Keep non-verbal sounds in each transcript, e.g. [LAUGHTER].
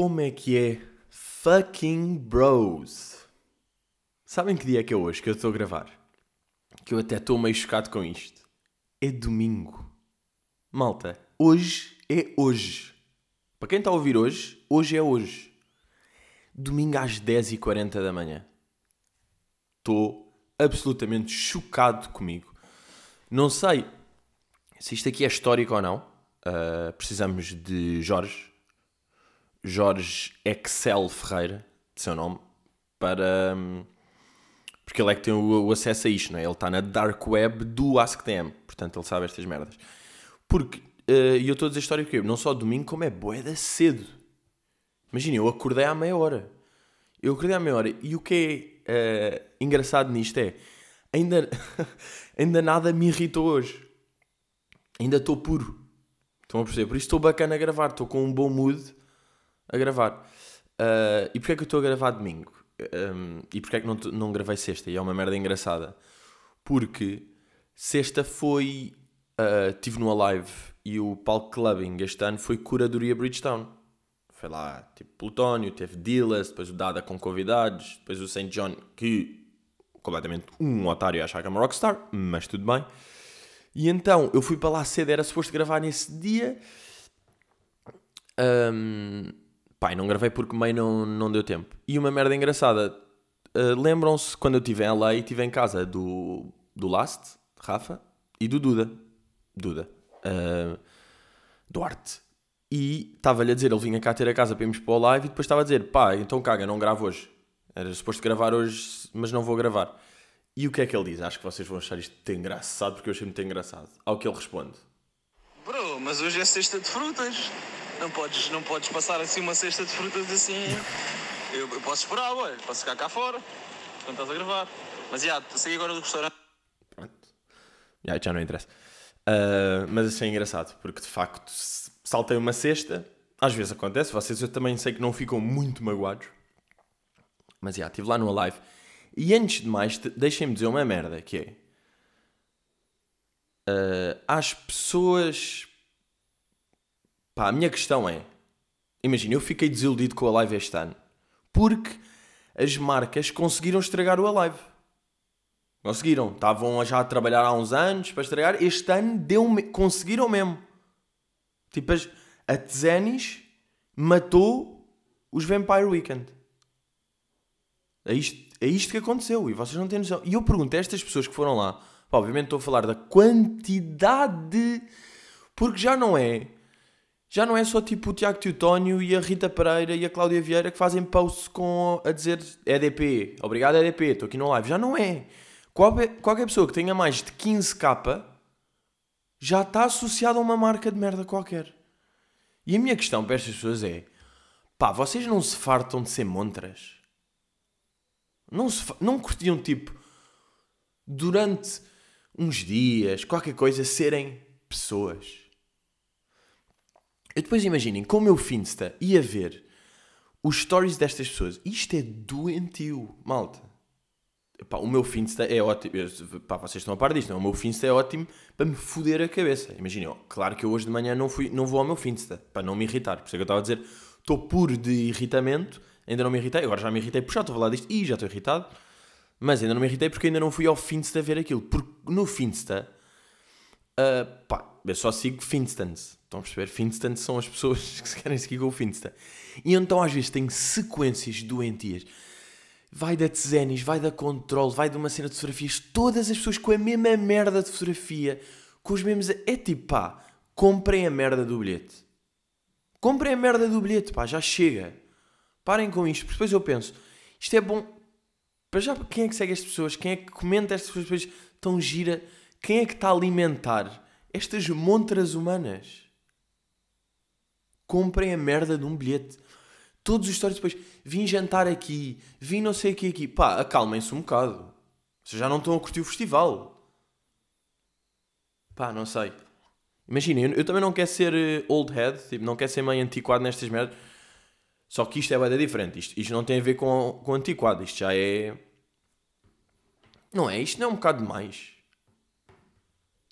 Como é que é? Fucking bros. Sabem que dia é que é hoje que eu estou a gravar? Que eu até estou meio chocado com isto. É domingo. Malta, hoje é hoje. Para quem está a ouvir hoje, hoje é hoje. Domingo às 10h40 da manhã. Estou absolutamente chocado comigo. Não sei se isto aqui é histórico ou não. Uh, precisamos de Jorge. Jorge Excel Ferreira, de seu nome, para. um, porque ele é que tem o, acesso a isto, não é? Ele está na dark web do AskTM, portanto ele sabe estas merdas. Porque, uh, e eu estou a dizer história porque não só domingo, como é boeda cedo. Imagina, eu acordei à meia hora. Eu acordei à meia hora e o que é eh, engraçado nisto é ainda, [LAUGHS] ainda nada me irritou hoje. Ainda estou puro. Estão a perceber? Por isso estou bacana a gravar. Estou com um bom mood a gravar. Uh, e porquê é que eu estou a gravar domingo? Um, e porquê é que não, não gravei sexta? E é uma merda engraçada. Porque sexta foi. Uh, tive no Alive e o palco clubbing este ano foi Curadoria Bridgetown. Foi lá, tipo, Plutónio, teve Dillas, depois o Dada com convidados, depois o St. John, que completamente um otário a achar que é uma rockstar, mas tudo bem. E então eu fui para lá cedo, era suposto gravar nesse dia. Um, pai, não gravei porque meio não, não deu tempo. E uma merda engraçada. uh, Lembram-se quando eu estive em LA e estive em casa do, do Last, Rafa, e do Duda. Duda. Uh, Duarte. E estava-lhe a dizer, ele vinha cá ter a casa para irmos para o live e depois estava a dizer, pá, então caga, não gravo hoje. Era suposto gravar hoje, mas não vou gravar. E o que é que ele diz? Acho que vocês vão achar isto engraçado, porque eu achei muito engraçado. Ao que ele responde. Bro, mas hoje é cesta de frutas. Não podes, não podes passar assim uma cesta de frutas assim. Eu, eu posso esperar, ué. Posso ficar cá fora. Quando estás a gravar. Mas já, saí agora do restaurante. Pronto. Já, já não interessa. Ah, mas achei engraçado, porque de facto saltei uma cesta. Às vezes acontece, vocês eu também sei que não ficam muito magoados. Mas já, estive lá no Alive. E antes de mais, deixem-me dizer uma merda, que é... ah, às pessoas... Pá, a minha questão é... Imagina, eu fiquei desiludido com a Alive este ano. Porque as marcas conseguiram estragar o Alive. Conseguiram. Estavam já a trabalhar há uns anos para estragar. Este ano deu conseguiram mesmo. Tipo, as- a Tzenis matou os Vampire Weekend. É isto, é isto que aconteceu e vocês não têm noção. E eu pergunto a estas pessoas que foram lá, obviamente estou a falar da quantidade, porque já não é, já não é só tipo o Tiago Teutónio e a Rita Pereira e a Cláudia Vieira que fazem posts com, a dizer EDP, obrigado EDP, estou aqui no live. Já não é. Qualquer, qualquer pessoa que tenha mais de 15k já está associada a uma marca de merda qualquer. E a minha questão para estas pessoas é, pá, vocês não se fartam de ser montras? Não, se, não curtiam, tipo, durante uns dias, qualquer coisa, serem pessoas? E depois imaginem, com o meu Finsta ia ver os stories destas pessoas. Isto é doentio, malta. O meu Finsta é ótimo. Eu- Pá, vocês estão a par disto, não? O meu Finsta é ótimo para me foder a cabeça. Imaginem, claro que eu hoje de manhã não, fui, não vou ao meu Finsta, para não me irritar. Por isso é que eu estava a dizer, estou puro de irritamento, ainda não me irritei. Agora já me irritei, porque já estou a falar disto e já estou irritado. Mas ainda não me irritei porque ainda não fui ao Finsta ver aquilo. Porque no Finsta, ah, pá, eu só sigo Finstans. Estão a perceber? Finstans são as pessoas [LAUGHS] que se querem seguir com o Finsta. E então às vezes tem sequências doentias. Vai da Tzenis, vai da Control, vai de uma cena de fotografias. Todas as pessoas com a mesma merda de fotografia. Com os mesmos... É tipo, pá, comprem a merda do bilhete. Comprem a merda do bilhete, pá, já chega. Parem com isto. Porque depois eu penso, isto é bom... Para já, quem é que segue estas pessoas? Quem é que comenta estas pessoas tão gira? Quem é que está a alimentar estas montras humanas? Comprem a merda de um bilhete. Todos os stories depois, vim jantar aqui, vim não sei o que aqui. Pá, acalmem-se um bocado. Vocês já não estão a curtir o festival. Pá, não sei. Imaginem, eu, eu também não quero ser eh, old head, tipo, não quero ser meio antiquado nestas merdas. Só que isto é bem diferente. Isto, isto não tem a ver com, com antiquado. Isto já é. Não é? Isto não é um bocado demais.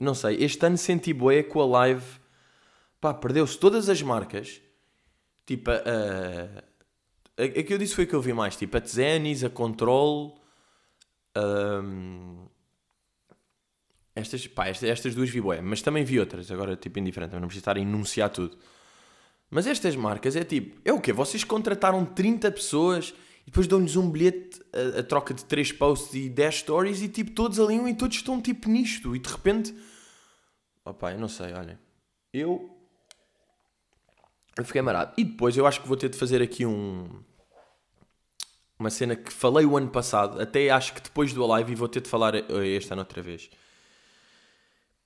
Não sei. Este ano senti boé com a live. Pá, perdeu-se todas as marcas. Tipo, a, a, a que eu disse foi que eu vi mais. Tipo, a Tzenis, a Control. hum, estas, pá, estas, estas duas vi bué, mas também vi outras. Agora, tipo, indiferente. Não preciso estar a enunciar tudo. Mas estas marcas é tipo, é o quê? Vocês contrataram 30 pessoas e depois dão-lhes um bilhete a, a troca de 3 posts e 10 stories e tipo, todos alinham e todos estão tipo nisto. E de repente, opá, eu não sei, olhem. Eu. Eu fiquei marado. E depois eu acho que vou ter de fazer aqui um. Uma cena que falei o ano passado, até acho que depois do live, e vou ter de falar eh, este ano outra vez.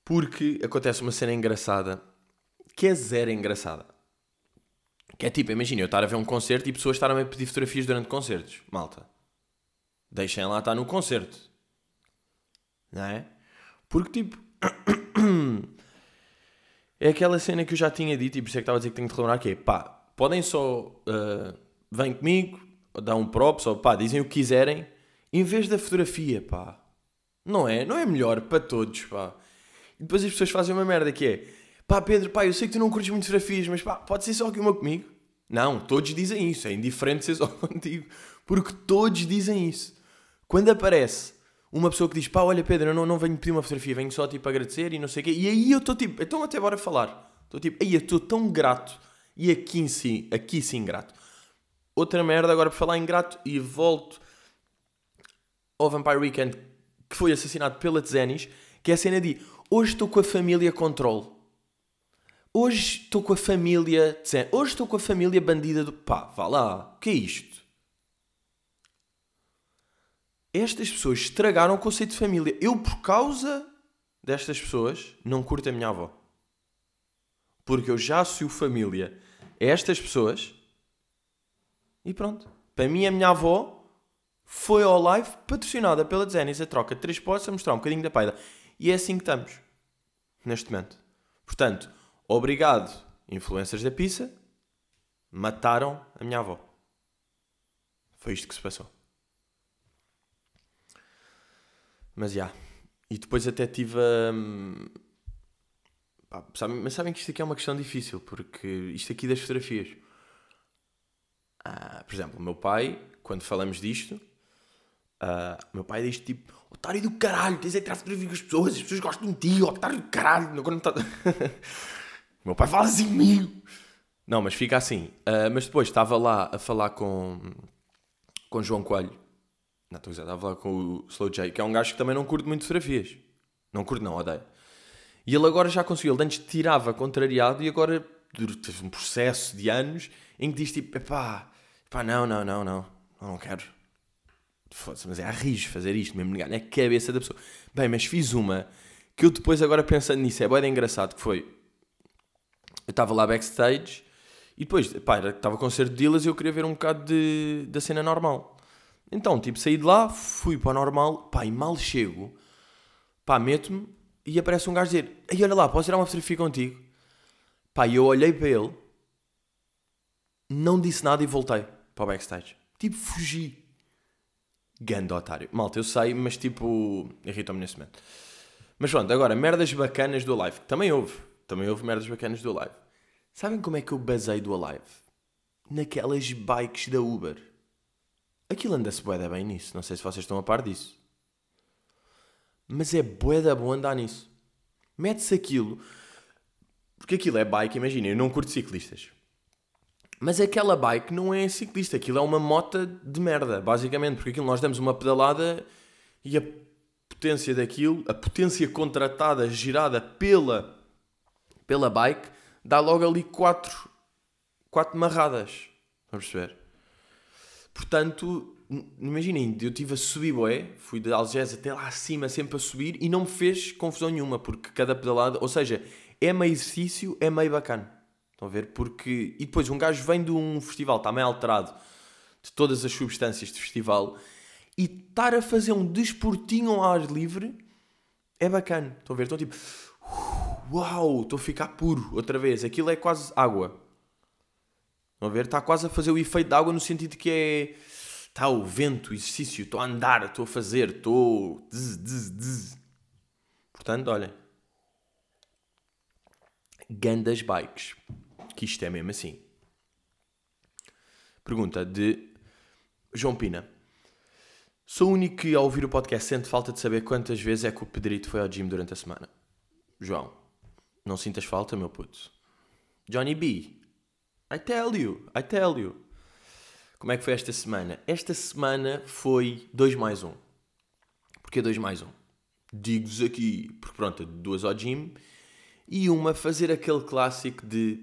Porque acontece uma cena engraçada que é zero engraçada. Que é tipo, imagina eu estar a ver um concerto e pessoas estarem a pedir fotografias durante concertos. Malta, deixem lá estar no concerto. Não é? Porque tipo. [COUGHS] é aquela cena que eu já tinha dito e por isso é que estava a dizer que tenho de relembrar que é pá, podem só. Uh, comigo, dá um props ou pá, dizem o que quiserem, em vez da fotografia, pá. Não é? Não é melhor para todos, pá. E depois as pessoas fazem uma merda que é pá, Pedro, pá, eu sei que tu não curtes muito fotografias, mas pá, pode ser só aqui uma comigo? Não, todos dizem isso. É indiferente ser só [LAUGHS] contigo. Porque todos dizem isso. Quando aparece uma pessoa que diz, pá, olha Pedro, eu não, não venho pedir uma fotografia, venho só tipo agradecer e não sei o quê. E aí eu estou tipo, então até bora falar. Estou tipo, aí eu estou tão grato. E aqui sim, aqui sim grato. Outra merda agora por falar em grato e volto ao Vampire Weekend que foi assassinado pela Tzenis, que é a cena de hoje estou com a família Control. Hoje estou com a família Tzen. Hoje estou com a família bandida do. Pá, vá lá. O que é isto? Estas pessoas estragaram o conceito de família. Eu, por causa destas pessoas, não curto a minha avó. Porque eu já associo família a estas pessoas e pronto. Para mim, a minha avó foi ao live patrocinada pela Zenis a troca de três potes a mostrar um bocadinho da paida. E é assim que estamos. Neste momento. Portanto, obrigado, influências da pizza, mataram a minha avó. Foi isto que se passou. Mas já. E depois até tive a. hum, pá, mas sabem que isto aqui é uma questão difícil, porque isto aqui das fotografias. Ah, por exemplo, o meu pai, quando falamos disto, o meu pai diz tipo: Otário do caralho, tens que tirar fotografia com as pessoas, as pessoas gostam de ti, otário do caralho. Quando não tá... [LAUGHS] meu pai fala assim comigo. Não, mas fica assim. Ah, mas depois estava lá a falar com, com João Coelho. Não, estou a dizer, estava falar com o Slow J, que é um gajo que também não curte muito fotografias. Não curte, não, odeio. E ele agora já conseguiu. Ele antes tirava contrariado e agora teve um processo de anos em que diz tipo: pá, pá, não, não, não, não, não quero. Foda-se, mas é a rijo fazer isto, mesmo negar na cabeça da pessoa. Bem, mas fiz uma que eu depois, agora pensando nisso, é bem engraçado que foi. Eu estava lá backstage e depois, pá, estava concerto de Dillas e eu queria ver um bocado de, da cena normal. Então, tipo, saí de lá, fui para o normal, pá, e mal chego, pá, meto-me e aparece um gajo dizer: olha lá, posso tirar uma fotografia contigo? Pá, e eu olhei para ele, não disse nada e voltei para o backstage. Tipo, fugi. Ganda otário. Malta, eu sei, mas tipo, irritou-me nesse momento. Mas pronto, agora, merdas bacanas do Alive. que Também houve. Também houve merdas bacanas do Alive. Sabem como é que eu basei do Alive? Naquelas bikes da Uber. Aquilo anda-se bué da bem nisso. Não sei se vocês estão a par disso. Mas é bué da bom andar nisso. Mete-se aquilo. Porque aquilo é bike, imagina, eu não curto ciclistas. Mas aquela bike não é ciclista, aquilo é uma mota de merda, basicamente, porque aquilo nós damos uma pedalada e a potência daquilo, a potência contratada, girada pela, pela bike, dá logo ali quatro, quatro marradas. Vamos perceber? Portanto, imaginem, eu estive a subir boé, fui de Algés até lá acima, sempre a subir, e não me fez confusão nenhuma, porque cada pedalada, ou seja, é meio exercício, é meio bacana. Estão a ver? Porque. E depois um gajo vem de um festival, está meio alterado de todas as substâncias de festival, e estar a fazer um desportinho ao ar livre é bacana. Estão a ver? Estão tipo. Uau, estou a ficar puro outra vez. Aquilo é quase água. Estão a ver? Está quase a fazer o efeito de água no sentido que é. Está o vento, o exercício, estou a andar, estou a fazer, estou. Portanto, olhem. Gandas bikes. Que isto é mesmo assim. Pergunta de João Pina. Sou o único que ao ouvir o podcast sente falta de saber quantas vezes é que o Pedrito foi ao gym durante a semana. João, não sintas falta, meu puto. Johnny B, I tell you, I tell you. Como é que foi esta semana? Esta semana foi 2 mais 1. Um. Porquê 2 mais 1? Um? Digo-vos aqui, porque pronto, duas ao gym e uma fazer aquele clássico de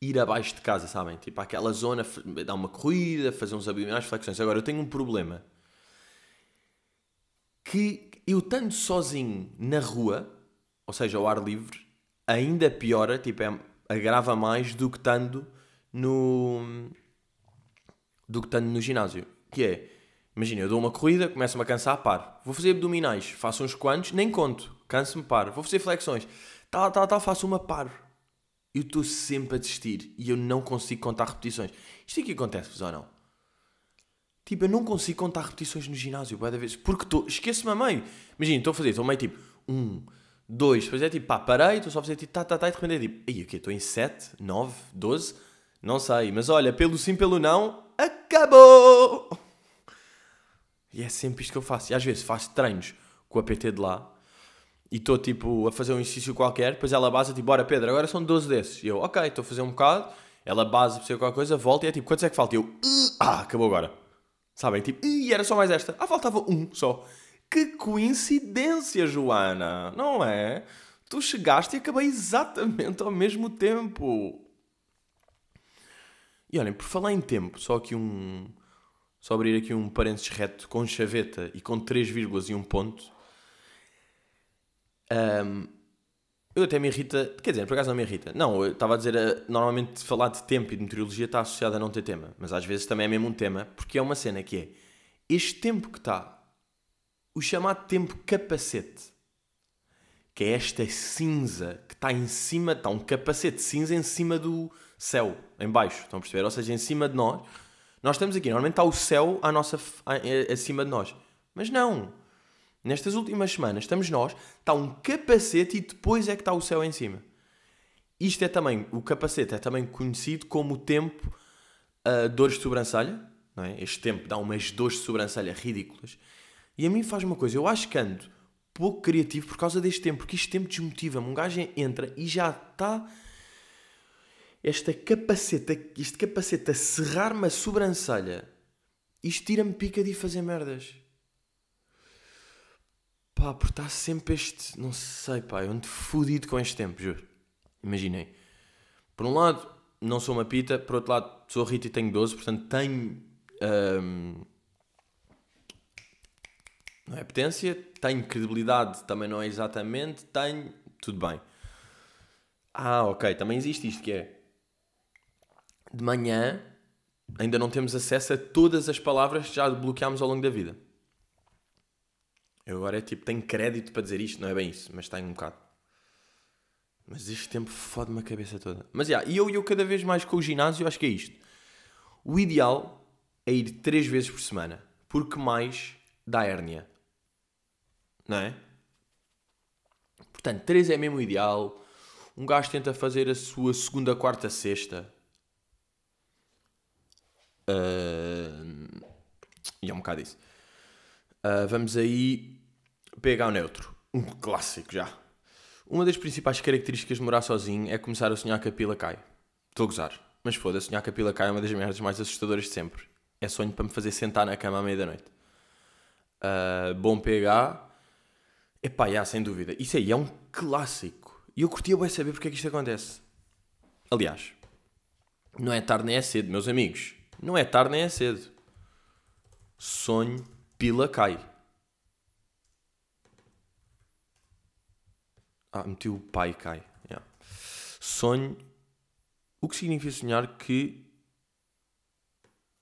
ir abaixo de casa, sabem? Tipo, aquela zona, dar uma corrida, fazer uns abdominais, flexões. Agora, eu tenho um problema. Que eu estando sozinho na rua, ou seja, ao ar livre, ainda piora, tipo, é, agrava mais do que estando no... do que estando no ginásio. Que é, imagina, eu dou uma corrida, começo-me a cansar, paro. Vou fazer abdominais, faço uns quantos, nem conto. Canso-me, paro. Vou fazer flexões. Tal, tal, tal, faço uma, paro eu estou sempre a desistir e eu não consigo contar repetições. Isto aqui acontece-vos ou não? Tipo, eu não consigo contar repetições no ginásio, cada vez, porque estou, esqueço-me a meio. Imagina, estou a fazer, estou meio tipo, um, dois, depois é tipo, pá, parei, estou só a fazer tipo, tá, tá, tá, e de repente é tipo, aí, ok, estou em sete, nove, doze, não sei, mas olha, pelo sim, pelo não, acabou! E é sempre isto que eu faço. E às vezes faço treinos com a PT de lá, e estou tipo a fazer um exercício qualquer, depois ela base tipo, bora Pedro, agora são 12 desses. E eu, ok, estou a fazer um bocado, ela base para qualquer coisa, volta e é tipo, quantos é que falta? E eu, ah, acabou agora. Sabem? Tipo, e era só mais esta. Ah, faltava um só. Que coincidência, Joana, não é? Tu chegaste e acabei exatamente ao mesmo tempo. E olhem, por falar em tempo, só aqui um. Só abrir aqui um parênteses reto com chaveta e com 3 vírgulas e um ponto. Um, eu até me irrita, quer dizer, por acaso não me irrita. Não, eu estava a dizer, uh, normalmente falar de tempo e de meteorologia está associado a não ter tema, mas às vezes também é mesmo um tema, porque é uma cena que é este tempo que está, o chamado tempo capacete, que é esta cinza que está em cima, está um capacete cinza em cima do céu, em baixo, estão a perceber? Ou seja, em cima de nós. Nós estamos aqui, normalmente está o céu à nossa, acima de nós, mas não Nestas últimas semanas estamos nós, está um capacete e depois é que está o céu em cima. Isto é também, o capacete é também conhecido como o tempo uh, dores de sobrancelha. Não é? Este tempo dá umas dores de sobrancelha ridículas. E a mim faz uma coisa, eu acho que ando pouco criativo por causa deste tempo, porque este tempo desmotiva-me. Um gajo entra e já está esta capacete, este capacete a serrar-me a sobrancelha. Isto tira-me pica de fazer merdas. Pá, porque está sempre este. Não sei, pá, eu ando fodido com este tempo, juro. Imaginei. Por um lado, não sou uma pita, por outro lado, sou Rita e tenho 12, portanto tenho. Um, não é potência, tenho credibilidade, também não é exatamente, tenho. Tudo bem. Ah, ok, também existe isto que é. De manhã ainda não temos acesso a todas as palavras que já bloqueámos ao longo da vida. Eu agora é tipo, tenho crédito para dizer isto, não é bem isso, mas tenho um bocado. Mas este tempo fode-me a cabeça toda. Mas já, yeah, e eu, eu cada vez mais com o ginásio, acho que é isto. O ideal é ir três vezes por semana, porque mais dá hérnia. Não é? Portanto, três é mesmo ideal. Um gajo tenta fazer a sua segunda, quarta, sexta. Uh... E é um bocado isso. Uh, vamos aí pegar o neutro. Um clássico já. Uma das principais características de morar sozinho é começar a sonhar que a pila cai. Estou a gozar. Mas foda-se, sonhar que a pila cai é uma das merdas mais assustadoras de sempre. É sonho para me fazer sentar na cama à meia da noite. Uh, bom PH. Epá, já, sem dúvida. Isso aí é um clássico. E eu curtia bem saber porque é que isto acontece. Aliás, não é tarde nem é cedo, meus amigos. Não é tarde nem é cedo. Sonho pila cai. Ah, meti o pai cai. Yeah. Sonho. O que significa sonhar que.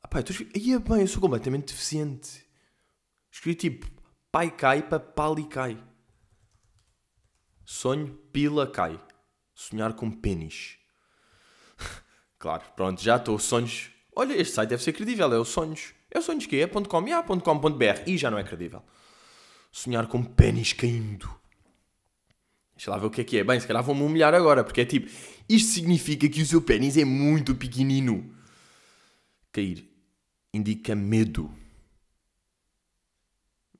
Ah, pá, eu estou Aí é bem, eu sou completamente deficiente. Escrevi tipo pai cai para pali cai. Sonho, pila cai. Sonhar com pênis. [LAUGHS] claro, pronto, já estou. Sonhos. Olha, este site deve ser credível, é o Sonhos. É o sonhos que é .com e .com.br e já não é credível. Sonhar com pênis caindo. Deixa lá ver o que é que é. Bem, se calhar vou-me humilhar agora, porque é tipo, isto significa que o seu pênis é muito pequenino. Cair. indica medo.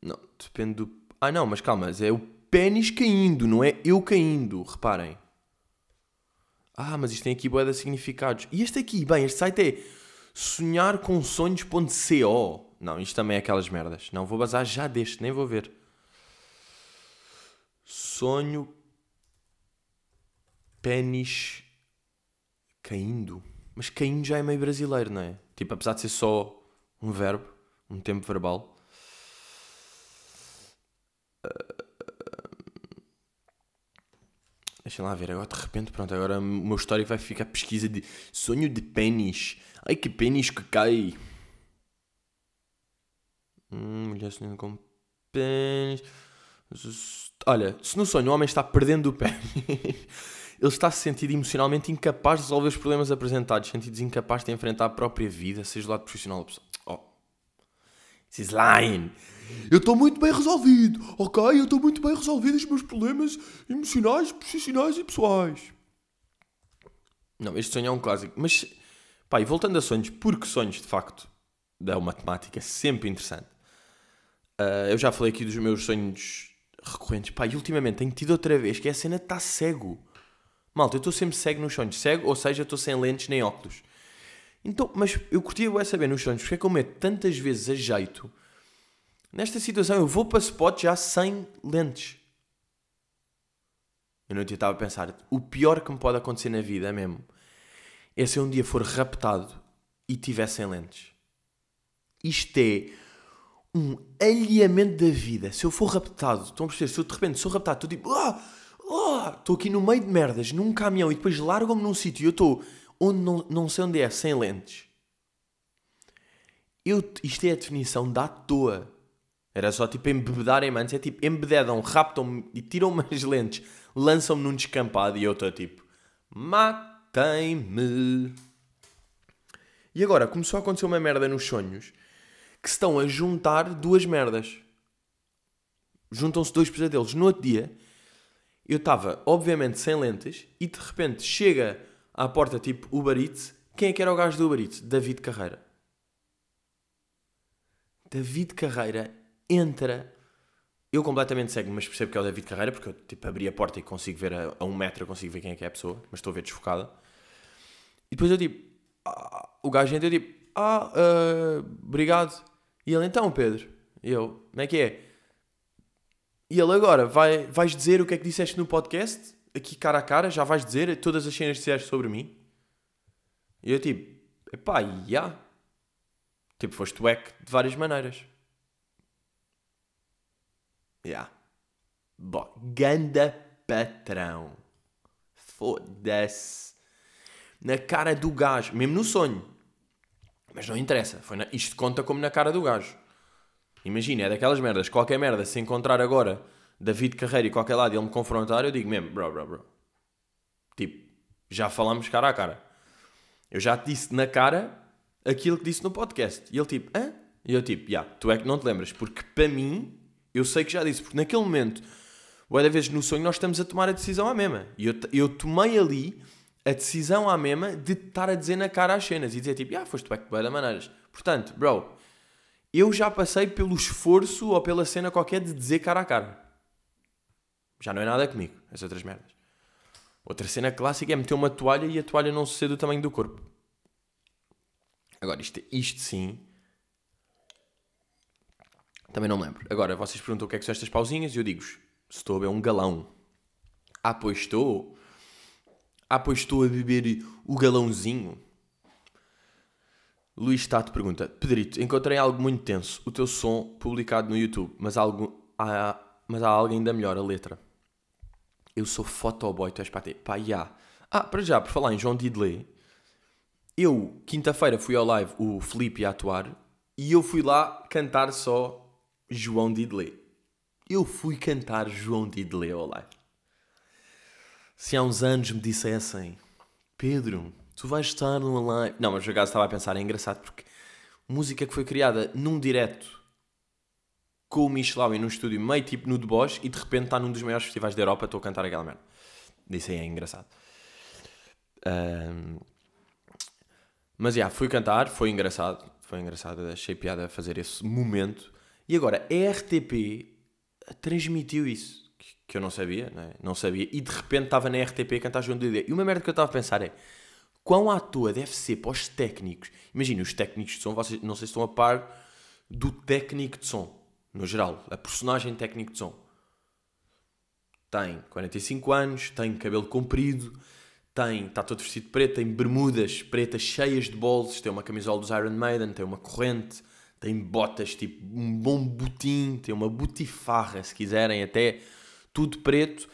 Não, depende do. Ah, não, mas calma, é o pênis caindo, não é eu caindo. Reparem. Ah, mas isto tem aqui boa de significados. E este aqui, bem, este site é sonharconsonhos.co. Não, isto também é aquelas merdas. Não, vou bazar já deste, nem vou ver. Sonho. Pênis. Caindo. Mas caindo já é meio brasileiro, não é? Tipo, apesar de ser só um verbo, um tempo verbal. Deixa lá ver, agora de repente, pronto, agora o meu histórico vai ficar pesquisa de sonho de pênis. Ai que pênis que cai. Hum, mulher sonhando com pênis. Olha, se no sonho o homem está perdendo o pênis, [LAUGHS] ele está se sentindo emocionalmente incapaz de resolver os problemas apresentados, sentindo incapaz de enfrentar a própria vida, seja do lado profissional ou pessoal. Oh. This is lying. Eu estou muito bem resolvido, ok? Eu estou muito bem resolvido os meus problemas emocionais, profissionais e pessoais. Não, este sonho é um clássico. Mas, pá, e voltando a sonhos, porque sonhos, de facto, da matemática é sempre interessante. Uh, eu já falei aqui dos meus sonhos recorrentes. Pá, e ultimamente tenho tido outra vez que é a cena está cego. Malta, eu estou sempre cego nos sonhos. Cego, ou seja, estou sem lentes nem óculos. Então, mas eu curtia é saber nos sonhos, porque é que eu meto tantas vezes a jeito Nesta situação, eu vou para spot já sem lentes. Eu não estava a pensar, o pior que me pode acontecer na vida mesmo é se eu um dia for raptado e tiver sem lentes. Isto é um alinhamento da vida. Se eu for raptado, estão a perceber? Se eu de repente sou raptado, estou tipo, ah, ah, aqui no meio de merdas, num caminhão e depois largam-me num sítio e eu estou onde não, não sei onde é, sem lentes. Eu, isto é a definição da toa. Era só tipo embebedarem-me antes. É tipo, embededam, raptam-me e tiram-me [LAUGHS] as lentes, lançam-me num descampado e eu estou tipo, matem-me. E agora começou a acontecer uma merda nos sonhos que se estão a juntar duas merdas. Juntam-se dois pesadelos. No outro dia, eu estava, obviamente, sem lentes e de repente chega à porta tipo Uber Eats. Quem é que era o gajo do Uber Eats? David Carreira. David Carreira entra. Eu completamente cego, mas percebo que é o David Carreira, porque eu tipo, abri a porta e consigo ver a, a um metro, eu consigo ver quem é que é a pessoa, mas estou a ver desfocada. E depois eu tipo, ah, o gajo entra e eu tipo, ah, uh, obrigado. E ele, então, Pedro? E eu, como é que é? E ele agora, vai, vais dizer o que é que disseste no podcast? Aqui cara a cara, já vais dizer todas as cenas que disseste sobre mim? E eu tipo, epá, já. Yeah. Tipo, foste o de várias maneiras. Yeah. Bom, ganda patrão. Foda-se. Na cara do gajo, mesmo no sonho. Mas não interessa. Foi na... Isto conta como na cara do gajo. Imagina, é daquelas merdas. Qualquer merda, se encontrar agora David Carreira e qualquer lado e ele me confrontar, eu digo mesmo, bro, bro, bro. Tipo, já falamos cara a cara. Eu já te disse na cara aquilo que disse no podcast. E ele tipo, hã? E eu tipo, já, yeah, tu é que não te lembras. Porque para mim, eu sei que já disse, porque naquele momento, boa vezes no sonho, nós estamos a tomar a decisão à mesma. E eu, eu tomei ali a decisão à mesma de estar a dizer na cara as cenas e dizer tipo, ah, foste back de maneiras. Portanto, bro, eu já passei pelo esforço ou pela cena qualquer de dizer cara a cara. Já não é nada comigo, as outras merdas. Outra cena clássica é meter uma toalha e a toalha não ser do tamanho do corpo. Agora, isto, isto sim também não me lembro. Agora, vocês perguntam o que é que são estas pausinhas e eu digo-vos: estou beber um galão. Ah, pois estou. Ah, pois estou a beber o galãozinho. Luís Tato pergunta: Pedrito, encontrei algo muito tenso. O teu som publicado no YouTube, mas, algo, há, mas há algo ainda melhor, a letra. Eu sou fotoboy, tu és para ter. Pá, já. Ah, para já, por falar em João Diddley, eu, quinta-feira, fui ao live o Felipe a atuar e eu fui lá cantar só João Diddley. Eu fui cantar João Diddley ao live. Se há uns anos me dissessem, Pedro, tu vais estar numa live. Não, mas o acaso estava a pensar, é engraçado porque música que foi criada num direto com o Michelau e num estúdio meio tipo no Bosch e de repente está num dos maiores festivais da Europa, estou a cantar aquela merda. Disse aí é engraçado. Um... Mas já, yeah, fui cantar, foi engraçado. foi engraçado, achei piada fazer esse momento. E agora, a RTP transmitiu isso, que- eu não sabia, não, é? não sabia, e de repente estava na RTP a cantar João D. E uma merda que eu estava a pensar é, quão à toa deve ser para os técnicos, imagina, os técnicos de som, vocês não sei se estão a par do técnico de som, no geral, a personagem técnico de som. Tem 45 anos, tem cabelo comprido, tem, está todo vestido de preto, tem bermudas pretas cheias de bolsos, tem uma camisola dos Iron Maiden, tem uma corrente, tem botas tipo um bom botim, tem uma butifarra, se quiserem, até tudo preto.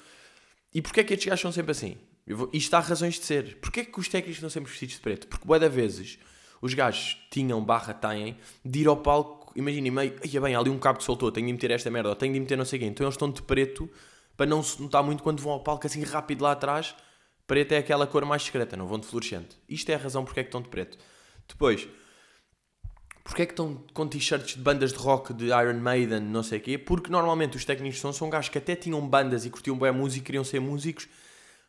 E porquê é que estes gajos são sempre assim? Vou- Isto há razões de ser. Porquê é que os técnicos estão sempre vestidos de preto? Porque, boa da vezes, os gajos tinham barra têm de ir ao palco, imaginem, meio, ia bem, há ali um cabo que soltou, tenho de meter esta merda, ou tenho de meter não sei quem. Então eles estão de preto para não se notar muito quando vão ao palco assim rápido lá atrás. Preto é aquela cor mais discreta, não vão de fluorescente. Isto é a razão porque é que estão de preto. Depois, porque é que estão com t-shirts de bandas de rock de Iron Maiden, não sei o quê? Porque normalmente os técnicos de som são gajos que até tinham bandas e curtiam bem a música, queriam ser músicos,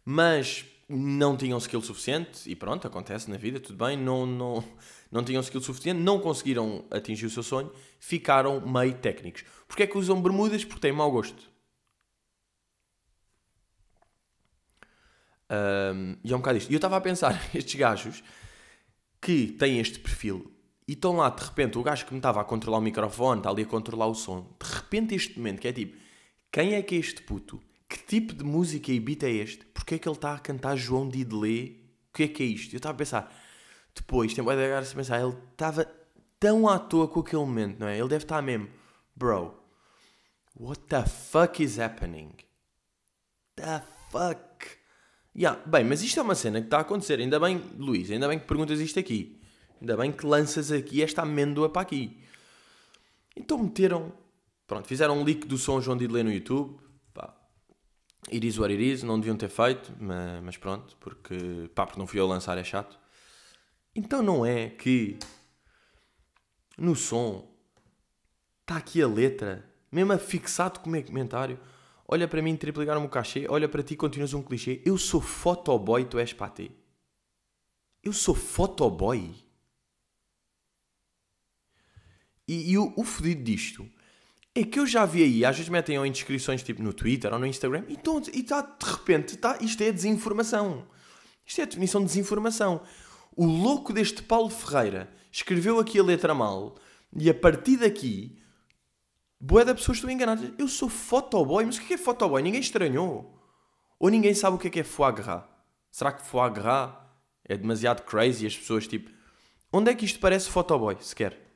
mas não tinham skill suficiente, e pronto, acontece na vida, tudo bem, não, não, não tinham skill suficiente, não conseguiram atingir o seu sonho, ficaram meio técnicos. Porquê é que usam bermudas? Porque têm mau gosto. Ahm, e é um bocado isto. E eu estava a pensar, [LAUGHS] estes gajos que têm este perfil e estão lá, de repente, o gajo que me estava a controlar o microfone, está ali a controlar o som, de repente este momento que é tipo, quem é que é este puto? Que tipo de música e beat é este? Porquê é que ele está a cantar João Didelé? O que é que é isto? Eu estava a pensar, depois, tem de a pensar, ele estava tão à toa com aquele momento, não é? Ele deve estar mesmo, bro, what the fuck is happening? The fuck? Yeah, bem, mas isto é uma cena que está a acontecer. Ainda bem, Luís, ainda bem que perguntas isto aqui. Ainda bem que lanças aqui esta amêndoa para aqui. Então meteram. Pronto, fizeram um leak do som João Didelé no YouTube. Pá. It is what it is. Não deviam ter feito, mas, mas pronto, porque. Pá, porque não fui eu lançar, é chato. Então não é que. No som. Está aqui a letra. Mesmo afixado como é comentário. Olha para mim, triplicaram-me o cachê. Olha para ti, continuas um clichê. Eu sou fotoboy, tu és patê. Eu sou fotoboy. E, e o, o fodido disto é que eu já vi aí, às vezes metem descrições tipo no Twitter ou no Instagram, e está e tá, de repente, tá, isto é desinformação. Isto é a definição de desinformação. O louco deste Paulo Ferreira escreveu aqui a letra mal e a partir daqui, boé da pessoas estão enganadas. Eu sou fotoboy, mas o que é fotoboy? Ninguém estranhou. Ou ninguém sabe o que é que é foie gras? Será que foie gras é demasiado crazy as pessoas tipo... Onde é que isto parece fotoboy, sequer?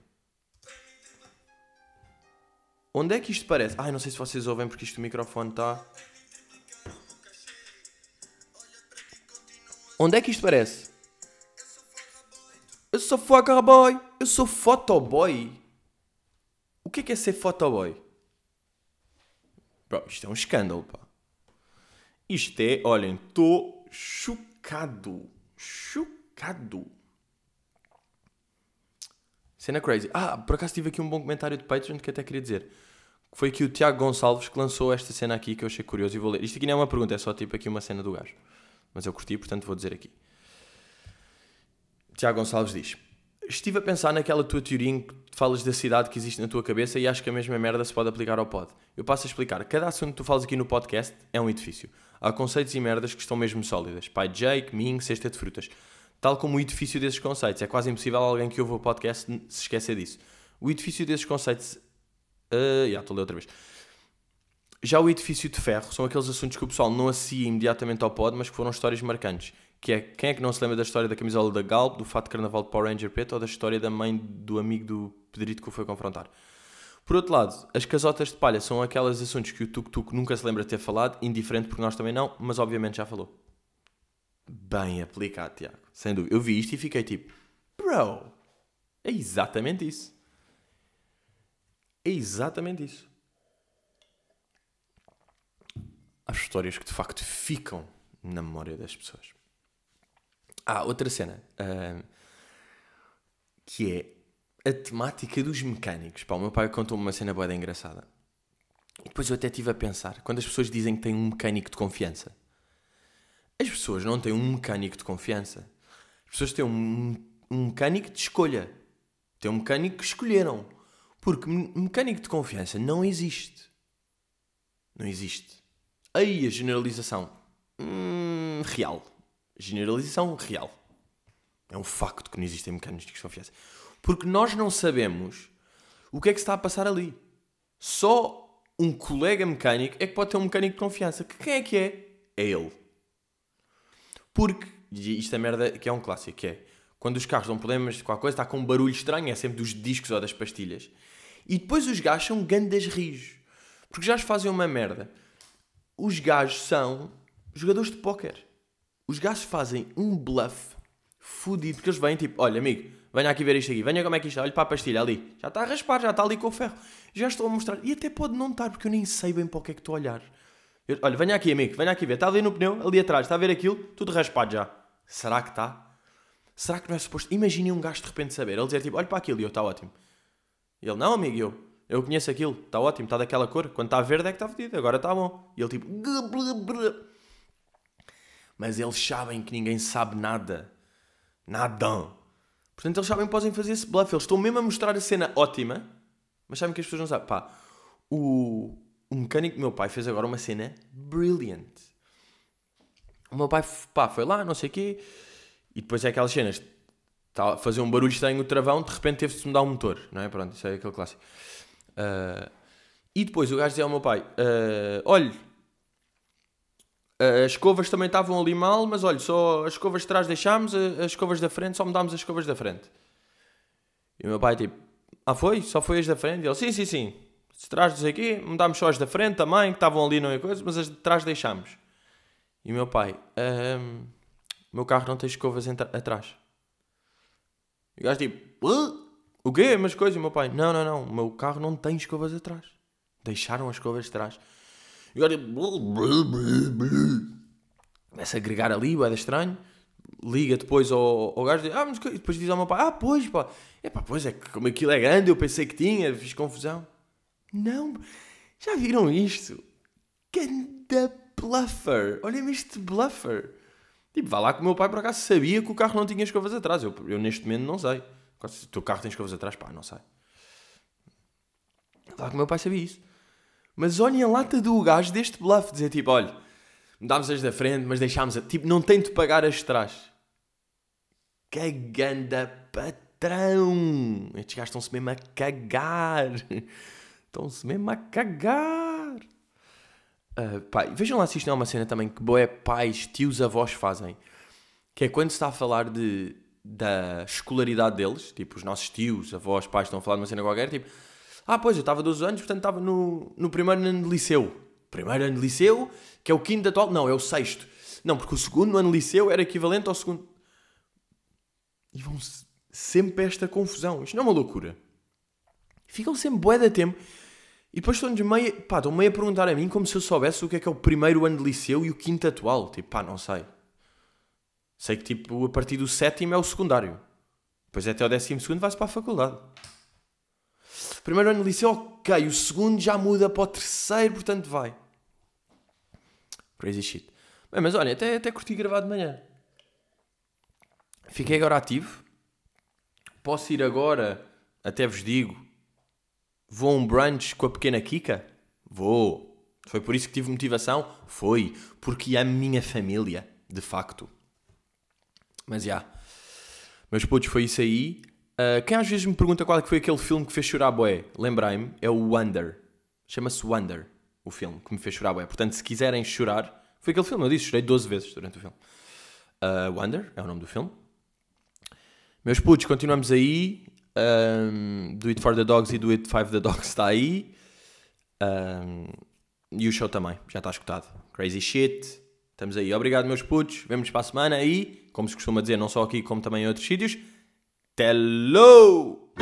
Onde é que isto parece? Ai, não sei se vocês ouvem porque isto o microfone está... Onde é que isto parece? Eu sou fotoboy. Eu sou fotoboy. O que é que é ser fotoboy? Bro, isto é um escândalo, pá. Isto é, olhem, estou chocado. Chocado. Cena crazy. Ah, por acaso tive aqui um bom comentário de Patreon que até queria dizer. Que foi aqui o Tiago Gonçalves que lançou esta cena aqui que eu achei curioso e vou ler. Isto aqui não é uma pergunta, é só tipo aqui uma cena do gajo. Mas eu curti, portanto vou dizer aqui. Tiago Gonçalves diz: Estive a pensar naquela tua teoria em que falas da cidade que existe na tua cabeça e acho que a mesma merda se pode aplicar ao pod. Eu passo a explicar. Cada assunto que tu falas aqui no podcast é um edifício. Há conceitos e merdas que estão mesmo sólidas. Pai Jake, Ming, cesta de frutas. Tal como o edifício desses conceitos. É quase impossível alguém que ouve o podcast se esquecer disso. O edifício desses conceitos. Uh, já, estou a ler outra vez. Já o edifício de ferro são aqueles assuntos que o pessoal não associa imediatamente ao pod, mas que foram histórias marcantes. Que é quem é que não se lembra da história da camisola da Galp, do fato de carnaval de Power Ranger preto ou da história da mãe do amigo do Pedrito que o foi confrontar. Por outro lado, as casotas de palha são aqueles assuntos que o Tuk Tuk nunca se lembra de ter falado, indiferente porque nós também não, mas obviamente já falou. Bem aplicado, Tiago. Sem dúvida. Eu vi isto e fiquei tipo, bro, é exatamente isso. É exatamente isso. Há histórias que de facto ficam na memória das pessoas. Ah, outra cena. ah, que é a temática dos mecânicos. Pá, o meu pai contou-me uma cena boa engraçada. E depois eu até estive a pensar, quando as pessoas dizem que têm um mecânico de confiança, as pessoas não têm um mecânico de confiança. As pessoas têm um, um mecânico de escolha. Tem um mecânico que escolheram. Porque me- mecânico de confiança não existe. Não existe. Aí a generalização. hum, real. Generalização real. É um facto que não existem mecânicos de desconfiança. Porque nós não sabemos o que é que se está a passar ali. Só um colega mecânico é que pode ter um mecânico de confiança. Que quem é que é? É ele. Porque, e isto é merda que é um clássico, que é quando os carros dão problemas de qualquer coisa, está com um barulho estranho, é sempre dos discos ou das pastilhas. E depois os gajos são gandas rios. Porque já fazem uma merda. Os gajos são jogadores de póquer. Os gajos fazem um bluff fudido, porque eles vêm tipo, olha amigo, venha aqui ver isto aqui, venha como é que isto está, olha para a pastilha ali, já está a raspar, já está ali com o ferro, já estou a mostrar, e até pode não estar, porque eu nem sei bem para o que é que estou a olhar. Eu- olha, venha aqui amigo, venha aqui ver, está ali no pneu, ali atrás, está a ver aquilo, tudo raspado já. Será que está? Será que não é suposto? Imaginem um gajo de repente saber, ele dizer tipo, olha para aquilo e eu, está ótimo. E ele, não amigo, eu, eu conheço aquilo, está ótimo, está daquela cor, quando está verde é que está fedido, agora está bom. E ele tipo, mas eles sabem que ninguém sabe nada. Nada. Portanto, eles sabem que podem fazer esse bluff. Eles estão mesmo a mostrar a cena ótima, mas sabem que as pessoas não sabem. Pá, o, o mecânico do meu pai fez agora uma cena brilliant. O meu pai pá, foi lá, não sei o quê, e depois é aquelas cenas. A fazer um barulho estranho no travão, de repente teve-se de mudar o motor, não é? Pronto, isso é aquele clássico. Ah, e depois o gajo dizia ao meu pai: ah, olhe, as escovas também estavam ali mal, mas olha, só as escovas de trás deixámos, as escovas da frente só mudámos as escovas da frente. E o meu pai tipo, ah foi? Só foi as da frente? E ele, sim, sim, sim. De trás, o quê, mudámos só as da frente também, que estavam ali, não é coisa, mas as de trás deixámos. E o meu pai, "Ahm, o meu carro não tem escovas atrás. E o gajo tipo, "Hã? o quê? Mas coisa, e o meu pai, não, não, não, o meu carro não tem escovas atrás. Deixaram as escovas de trás. E o gajo tipo, começa a agregar ali, vai estranho. Liga depois ao, ao gajo ah, mas que-" e depois diz ao meu pai, ah, pois, pá, é pá, pois é que como aquilo é grande, eu pensei que tinha, fiz confusão. Não, já viram isto? Ganda bluffer, olha-me este bluffer. Tipo, vá lá que o meu pai por acaso sabia que o carro não tinha escovas atrás. Eu, eu neste momento não sei. Se o teu carro tem escovas atrás, pá, não sei. Vá lá que o meu pai sabia isso. Mas olhem a lata do gajo deste bluff, dizer tipo, olha, mudámos as da frente, mas deixámos a... Tipo, não tem de pagar as de trás. Que ganda patrão! Estes gajos estão-se mesmo a cagar. Estão-se mesmo a cagar. Ah, pá, vejam lá se isto não é uma cena também que boé pais, tios, avós fazem. Que é quando se está a falar de, da escolaridade deles, tipo, os nossos tios, avós, pais estão a falar de uma cena qualquer, tipo, ah, pois, eu estava 12 anos, portanto estava no, no primeiro ano de liceu. Primeiro ano de liceu, que é o quinto atual. Não, é o sexto. Não, porque o segundo ano de liceu era equivalente ao segundo. E vão -se sempre esta confusão. Isto não é uma loucura. Ficam sempre bué da tempo. E depois estão-nos meio, pá, estão meio a perguntar a mim como se eu soubesse o que é que é o primeiro ano de liceu e o quinto atual. Tipo, pá, não sei. Sei que, tipo, a partir do sétimo é o secundário. Depois até o décimo segundo vai-se para a faculdade. Primeiro ano de liceu, ok. O segundo já muda para o terceiro, portanto vai. Crazy shit. Bem, mas olha, até, até curti gravar de manhã. Fiquei agora ativo. Posso ir agora, até vos digo, vou a um brunch com a pequena Kika? Vou. Foi por isso que tive motivação? Foi. Porque é a minha família, de facto. Mas já. Meus putos, foi isso aí. Uh, quem às vezes me pergunta qual é que foi aquele filme que fez chorar boé, lembrei-me, é o Wonder. Chama-se Wonder, o filme que me fez chorar boé. Portanto, se quiserem chorar, foi aquele filme, eu disse, chorei 12 vezes durante o filme. Uh, Wonder é o nome do filme. Meus putos, continuamos aí. Um, do It for the Dogs e do It 5 the Dogs está aí. Um, e o show também, já está escutado. Crazy shit. Estamos aí. Obrigado, meus putos. Vemo-nos para a semana aí. Como se costuma dizer, não só aqui, como também em outros sítios. Hello!